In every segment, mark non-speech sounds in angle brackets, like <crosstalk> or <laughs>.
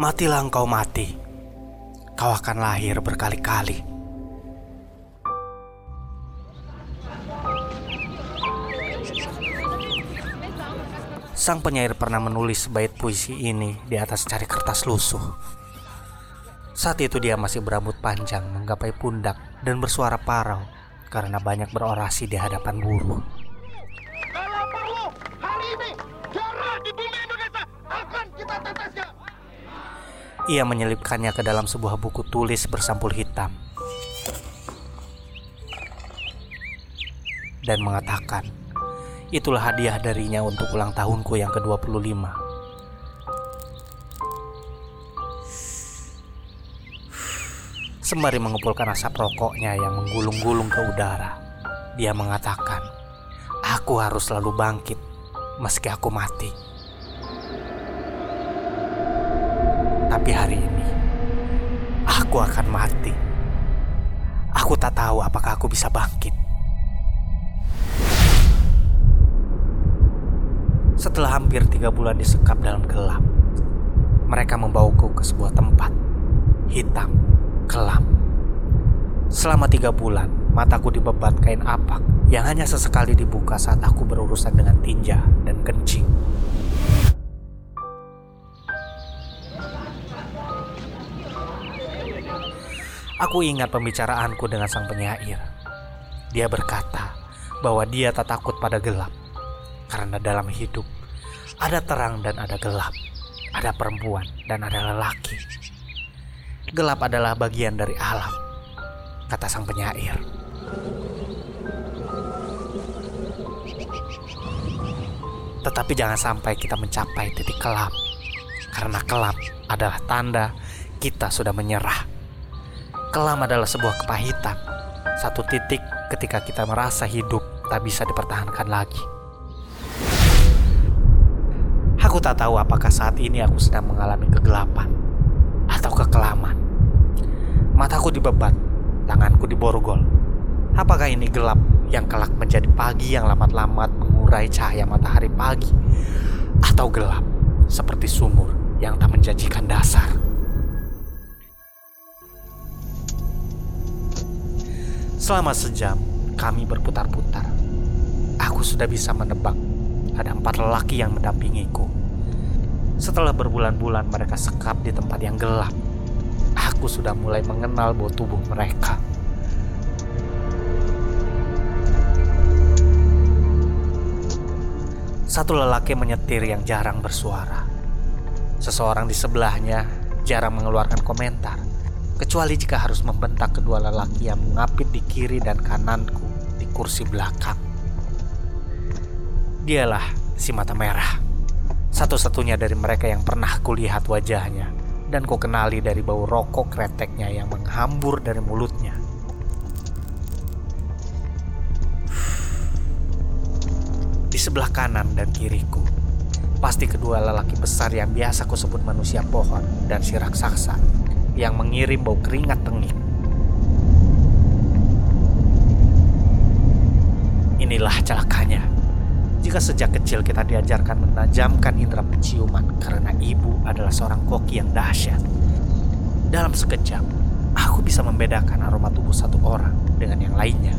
Matilah engkau mati, kau akan lahir berkali-kali. Sang penyair pernah menulis bait puisi ini di atas cari kertas lusuh. Saat itu dia masih berambut panjang menggapai pundak dan bersuara parau karena banyak berorasi di hadapan buruh. Ia menyelipkannya ke dalam sebuah buku tulis bersampul hitam dan mengatakan, itulah hadiah darinya untuk ulang tahunku yang ke-25. Sembari mengumpulkan asap rokoknya yang menggulung-gulung ke udara, dia mengatakan, "Aku harus selalu bangkit meski aku mati." Tapi hari ini, aku akan mati. Aku tak tahu apakah aku bisa bangkit. Setelah hampir tiga bulan disekap dalam gelap, mereka membawaku ke sebuah tempat hitam, kelam. Selama tiga bulan, mataku dibebat kain apak yang hanya sesekali dibuka saat aku berurusan dengan tinja dan kencing. Aku ingat pembicaraanku dengan sang penyair. Dia berkata bahwa dia tak takut pada gelap, karena dalam hidup ada terang dan ada gelap, ada perempuan dan ada lelaki. Gelap adalah bagian dari alam, kata sang penyair. Tetapi jangan sampai kita mencapai titik kelam, karena kelam adalah tanda kita sudah menyerah. Kelam adalah sebuah kepahitan, satu titik ketika kita merasa hidup tak bisa dipertahankan lagi. Aku tak tahu apakah saat ini aku sedang mengalami kegelapan atau kekelaman. Mataku dibebat, tanganku diborgol. Apakah ini gelap yang kelak menjadi pagi yang lamat-lamat mengurai cahaya matahari pagi? Atau gelap seperti sumur yang tak menjanjikan dasar? Selama sejam, kami berputar-putar. Aku sudah bisa menebak ada empat lelaki yang mendampingiku. Setelah berbulan-bulan mereka sekap di tempat yang gelap, aku sudah mulai mengenal bau tubuh mereka. Satu lelaki menyetir yang jarang bersuara. Seseorang di sebelahnya jarang mengeluarkan komentar, kecuali jika harus membentak kedua lelaki yang mengapit di kiri dan kananku di kursi belakang. Dialah si mata merah. Satu-satunya dari mereka yang pernah kulihat wajahnya dan ku kenali dari bau rokok kreteknya yang menghambur dari mulutnya. Di sebelah kanan dan kiriku, pasti kedua lelaki besar yang biasa ku sebut manusia pohon dan si raksasa yang mengirim bau keringat tengik. Inilah celakanya. Jika sejak kecil kita diajarkan menajamkan indera penciuman karena ibu adalah seorang koki yang dahsyat. Dalam sekejap, aku bisa membedakan aroma tubuh satu orang dengan yang lainnya.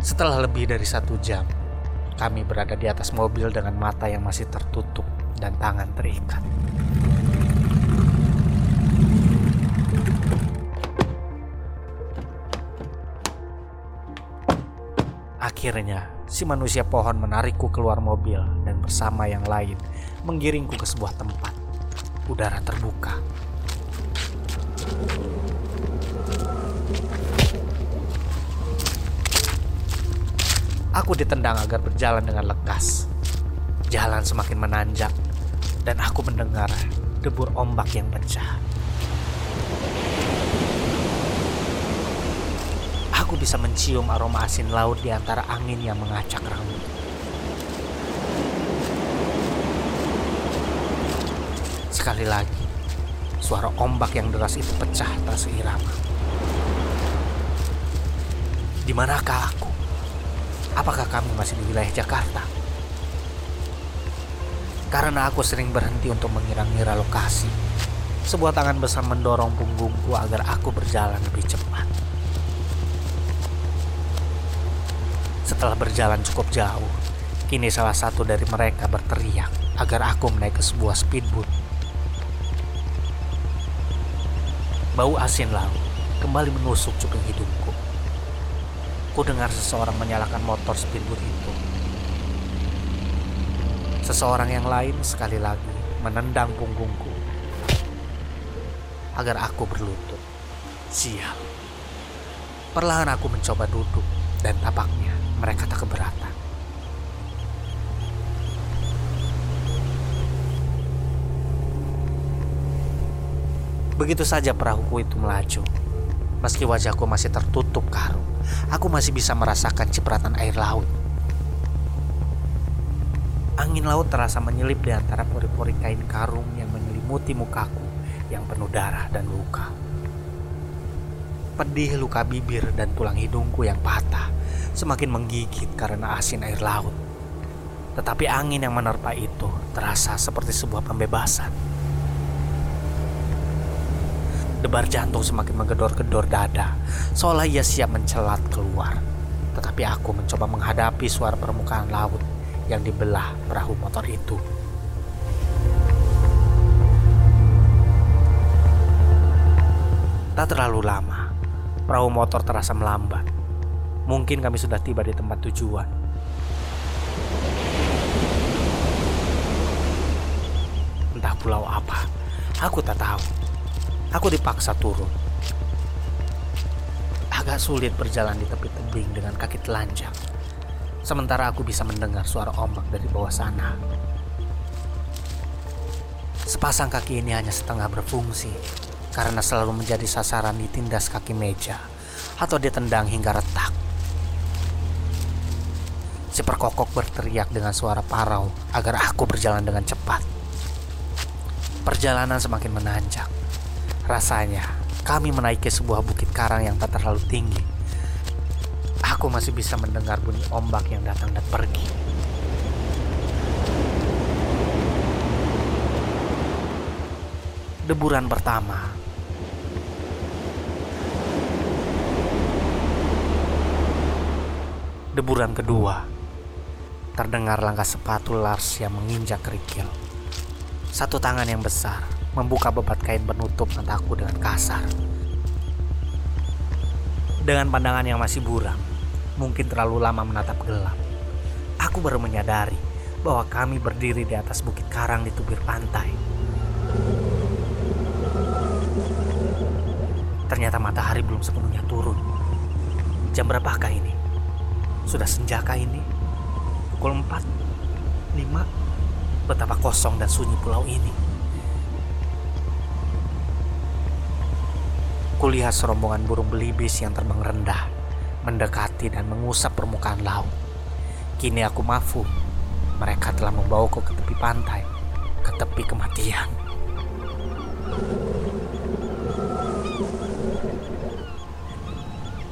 Setelah lebih dari satu jam, kami berada di atas mobil dengan mata yang masih tertutup dan tangan terikat. Akhirnya, si manusia pohon menarikku keluar mobil dan bersama yang lain menggiringku ke sebuah tempat. Udara terbuka. Aku ditendang agar berjalan dengan lekas. Jalan semakin menanjak dan aku mendengar debur ombak yang pecah. Aku bisa mencium aroma asin laut di antara angin yang mengacak rambut. Sekali lagi, suara ombak yang deras itu pecah tak seirama. Di manakah aku? Apakah kami masih di wilayah Jakarta? Karena aku sering berhenti untuk mengira-ngira lokasi, sebuah tangan besar mendorong punggungku agar aku berjalan lebih cepat. Setelah berjalan cukup jauh, kini salah satu dari mereka berteriak agar aku menaik ke sebuah speedboat. Bau asin laut kembali menusuk cuping hidungku. Ku dengar seseorang menyalakan motor speedboat itu. Seseorang yang lain sekali lagi menendang punggungku agar aku berlutut. Sial. Perlahan aku mencoba duduk dan tapaknya mereka tak keberatan. Begitu saja perahuku itu melaju. Meski wajahku masih tertutup karung, aku masih bisa merasakan cipratan air laut. Angin laut terasa menyelip di antara pori-pori kain karung yang menyelimuti mukaku yang penuh darah dan luka. Pedih luka bibir dan tulang hidungku yang patah semakin menggigit karena asin air laut. Tetapi angin yang menerpa itu terasa seperti sebuah pembebasan. Debar jantung semakin menggedor-gedor dada, seolah ia siap mencelat keluar. Tetapi aku mencoba menghadapi suara permukaan laut yang dibelah perahu motor itu. Tak terlalu lama, perahu motor terasa melambat. Mungkin kami sudah tiba di tempat tujuan. Entah pulau apa, aku tak tahu. Aku dipaksa turun. Agak sulit berjalan di tepi tebing dengan kaki telanjang. Sementara aku bisa mendengar suara ombak dari bawah sana. Sepasang kaki ini hanya setengah berfungsi karena selalu menjadi sasaran ditindas kaki meja atau ditendang hingga retak. Si perkokok berteriak dengan suara parau agar aku berjalan dengan cepat. Perjalanan semakin menanjak. Rasanya kami menaiki sebuah bukit karang yang tak terlalu tinggi. Aku masih bisa mendengar bunyi ombak yang datang dan pergi. Deburan pertama Deburan kedua, terdengar langkah sepatu Lars yang menginjak kerikil. Satu tangan yang besar membuka bebat kain penutup mataku dengan kasar. Dengan pandangan yang masih buram, mungkin terlalu lama menatap gelap. Aku baru menyadari bahwa kami berdiri di atas bukit karang di tubir pantai. Ternyata matahari belum sepenuhnya turun. Jam berapakah ini? Sudah senjaka ini? Pukul 4, 5. Betapa kosong dan sunyi pulau ini. Kulihat serombongan burung belibis yang terbang rendah, mendekati dan mengusap permukaan laut. Kini aku mafum, mereka telah membawaku ke tepi pantai, ke tepi kematian.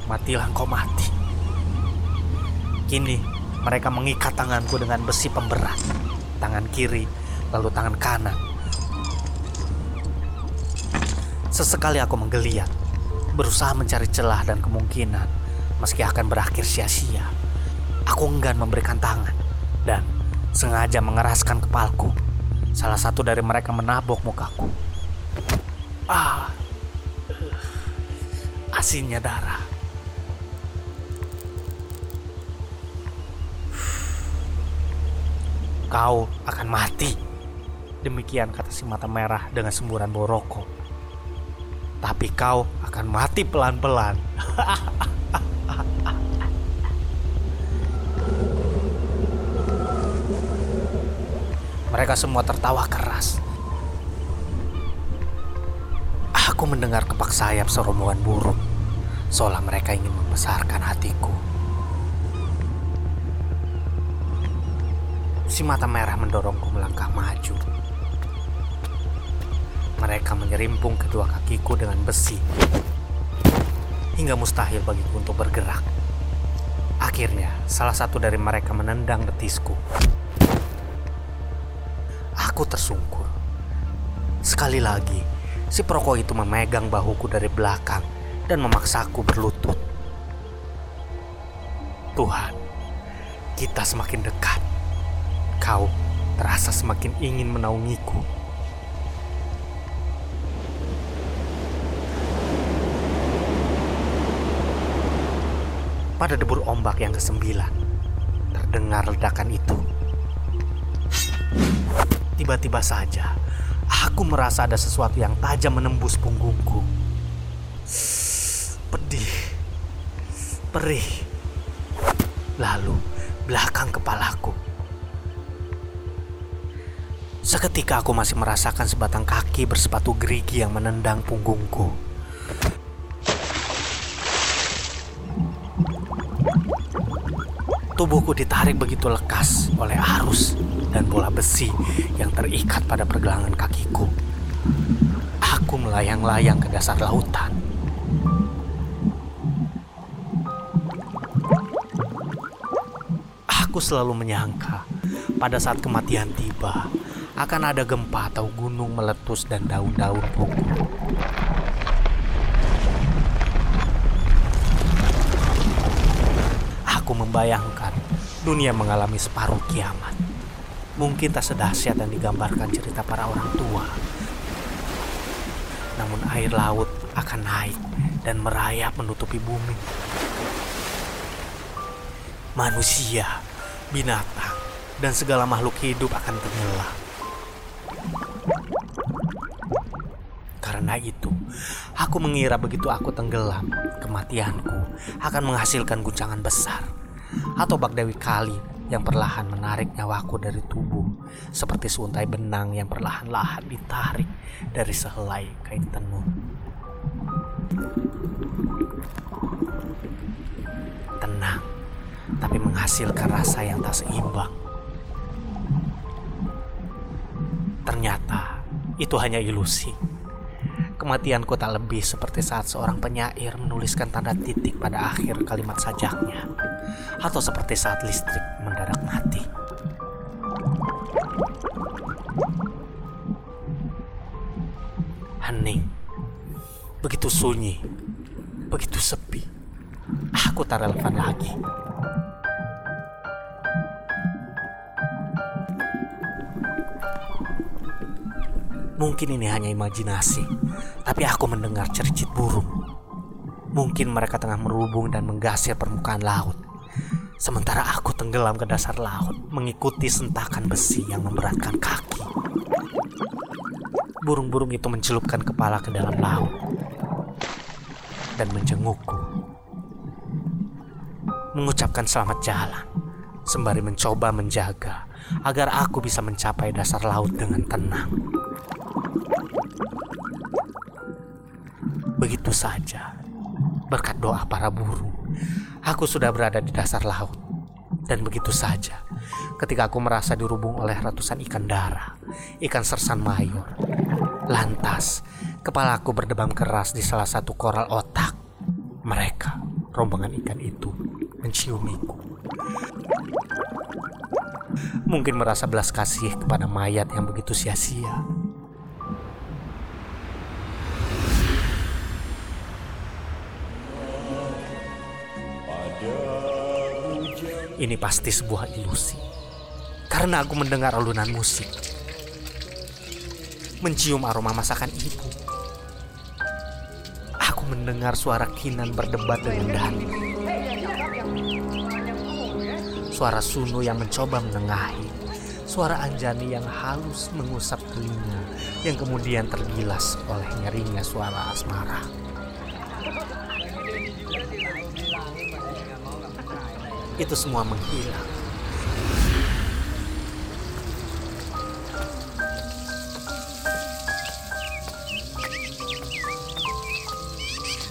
Matilah kau mati. Kini mereka mengikat tanganku dengan besi pemberat. Tangan kiri, lalu tangan kanan. Sesekali aku menggeliat, berusaha mencari celah dan kemungkinan meski akan berakhir sia-sia. Aku enggan memberikan tangan dan sengaja mengeraskan kepalku. Salah satu dari mereka menabok mukaku. Ah, asinnya darah. kau akan mati. Demikian kata si mata merah dengan semburan boroko. Tapi kau akan mati pelan-pelan. <laughs> Mereka semua tertawa keras. Aku mendengar kepak sayap serombongan burung, seolah mereka ingin membesarkan hatiku. Si mata merah mendorongku melangkah maju. Mereka menyerimpung kedua kakiku dengan besi, hingga mustahil bagiku untuk bergerak. Akhirnya, salah satu dari mereka menendang betisku. Aku tersungkur. Sekali lagi, si perokok itu memegang bahuku dari belakang dan memaksaku berlutut. Tuhan, kita semakin dekat. Kau terasa semakin ingin menaungiku. Pada debur ombak yang kesembilan, terdengar ledakan itu. Tiba-tiba saja, aku merasa ada sesuatu yang tajam menembus punggungku. Pedih, perih. Lalu, belakang kepalaku. Seketika aku masih merasakan sebatang kaki bersepatu gerigi yang menendang punggungku. Tubuhku ditarik begitu lekas oleh arus dan bola besi yang terikat pada pergelangan kakiku. Aku melayang-layang ke dasar lautan. Aku selalu menyangka pada saat kematian tiba akan ada gempa atau gunung meletus dan daun-daun gugur. Aku membayangkan dunia mengalami separuh kiamat. Mungkin tak sedahsyat yang digambarkan cerita para orang tua. Namun air laut akan naik dan merayap menutupi bumi. Manusia, binatang, dan segala makhluk hidup akan tenggelam. Karena itu, aku mengira begitu aku tenggelam, kematianku akan menghasilkan guncangan besar. Atau bagdawi kali yang perlahan menarik nyawaku dari tubuh, seperti seuntai benang yang perlahan-lahan ditarik dari sehelai kain tenun. Tenang, tapi menghasilkan rasa yang tak seimbang. Ternyata itu hanya ilusi. Kematianku tak lebih seperti saat seorang penyair menuliskan tanda titik pada akhir kalimat sajaknya, atau seperti saat listrik mendadak mati. Hening, begitu sunyi, begitu sepi. Aku tak relevan lagi. Mungkin ini hanya imajinasi, tapi aku mendengar cericit burung. Mungkin mereka tengah merubung dan menggasir permukaan laut. Sementara aku tenggelam ke dasar laut, mengikuti sentakan besi yang memberatkan kaki. Burung-burung itu mencelupkan kepala ke dalam laut dan menjengukku. Mengucapkan selamat jalan, sembari mencoba menjaga agar aku bisa mencapai dasar laut dengan tenang. Begitu saja, berkat doa para burung, aku sudah berada di dasar laut. Dan begitu saja, ketika aku merasa dirubung oleh ratusan ikan dara, ikan sersan mayor. Lantas, kepalaku berdebam keras di salah satu koral otak. Mereka, rombongan ikan itu, menciumiku. Mungkin merasa belas kasih kepada mayat yang begitu sia-sia. Ini pasti sebuah ilusi. Karena aku mendengar alunan musik. Mencium aroma masakan ibu. Aku mendengar suara kinan berdebat dengan Dani. Suara Sunu yang mencoba menengahi. Suara Anjani yang halus mengusap telinga yang kemudian tergilas oleh nyerinya suara asmara. Itu semua menghilang.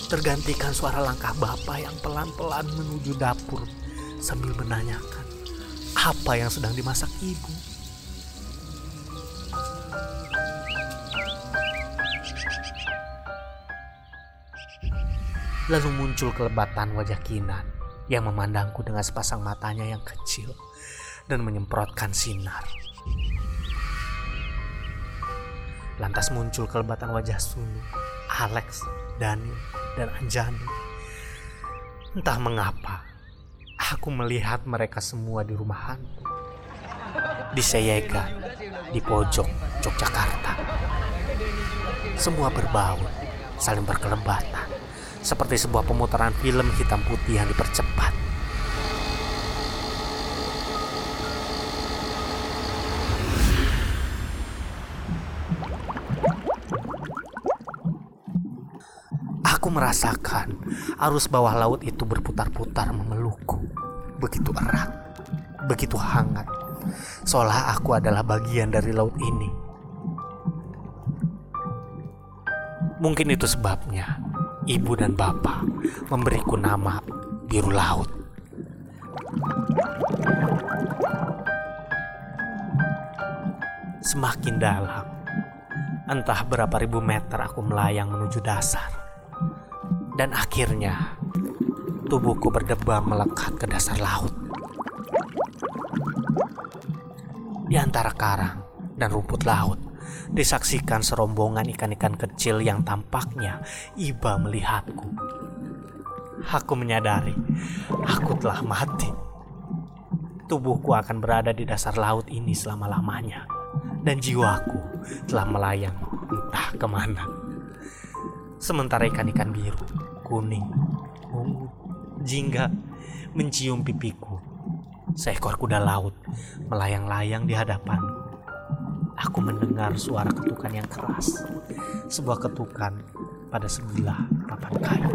Tergantikan suara langkah bapak yang pelan-pelan menuju dapur sambil menanyakan apa yang sedang dimasak ibu. Lalu muncul kelebatan wajah Kinan yang memandangku dengan sepasang matanya yang kecil dan menyemprotkan sinar. Lantas muncul kelebatan wajah Sunu, Alex, Dani, dan Anjani. Entah mengapa, aku melihat mereka semua di rumah hantu. Di Seyega, di pojok Yogyakarta. Semua berbau, saling berkelebatan seperti sebuah pemutaran film hitam putih yang dipercepat. Aku merasakan arus bawah laut itu berputar-putar memelukku. Begitu erat, begitu hangat. Seolah aku adalah bagian dari laut ini. Mungkin itu sebabnya ibu dan bapak memberiku nama biru laut. Semakin dalam, entah berapa ribu meter aku melayang menuju dasar. Dan akhirnya, tubuhku berdebam melekat ke dasar laut. Di antara karang dan rumput laut, disaksikan serombongan ikan-ikan kecil yang tampaknya iba melihatku. Aku menyadari aku telah mati. Tubuhku akan berada di dasar laut ini selama-lamanya. Dan jiwaku telah melayang entah ke mana. Sementara ikan-ikan biru, kuning, ungu, jingga mencium pipiku. Seekor kuda laut melayang-layang di hadapanku aku mendengar suara ketukan yang keras. Sebuah ketukan pada sebilah papan kayu.